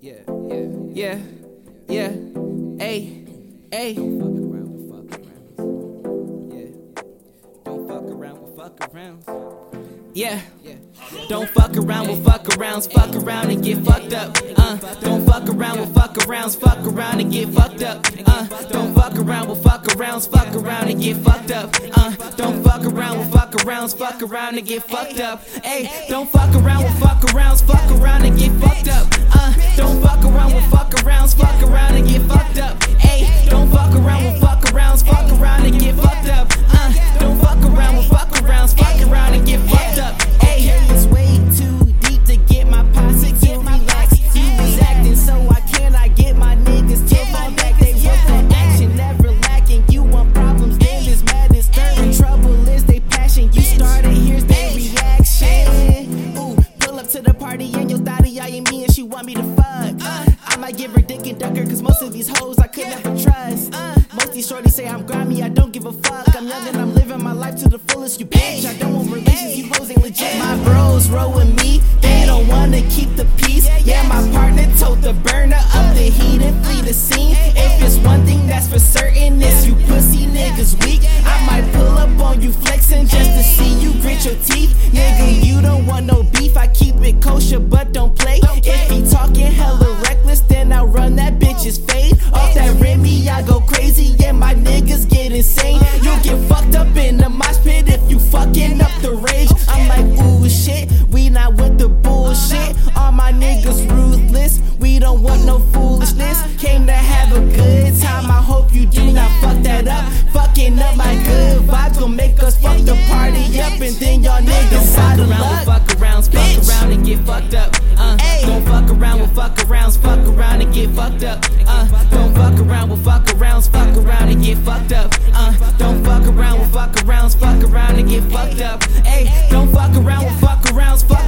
Yeah, yeah, yeah, yeah. Hey, hey. Don't fuck around with fuck around. Yeah. Don't fuck around with fuck around. Yeah. Don't fuck around with fuck arounds, fuck around and get fucked up. Uh, don't fuck around with fuck arounds, fuck around and get fucked up. Uh, around with fuck arounds, fuck around and get fucked up. Uh, don't fuck around with fuck arounds, fuck around and get fucked up. Hey, don't fuck around with fuck arounds, fuck around and get fucked up. Uh, don't fuck started, here's their reaction. Ooh, pull up to the party and your thotty eyeing me and she want me to fuck. Uh, I might give her dick and duck her, cause most of these hoes I could never trust. Uh. Most these shorties say I'm grimy, I don't give a fuck. I'm young and I'm living my life to the fullest, you bitch. I don't want relations, you hoes ain't legit. My bros roll with me, kosher, but don't play. If he talking hella reckless, then I run that bitch's fade. Off that Remy, I go crazy, yeah, my niggas get insane. You get fucked up in the mosh pit if you fucking up the rage. I'm like, ooh shit, we not with the bullshit. Uh-huh. All my niggas ruthless, we don't want no foolishness. Uh-huh. Came to have a good time, I hope you do not fuck that up. Fucking up my good vibes, gon' make us fuck the party up, and then y'all niggas out of luck. fuck around with fuck arounds, fuck around and get fucked up. Hey, don't fuck around with fuck arounds, fuck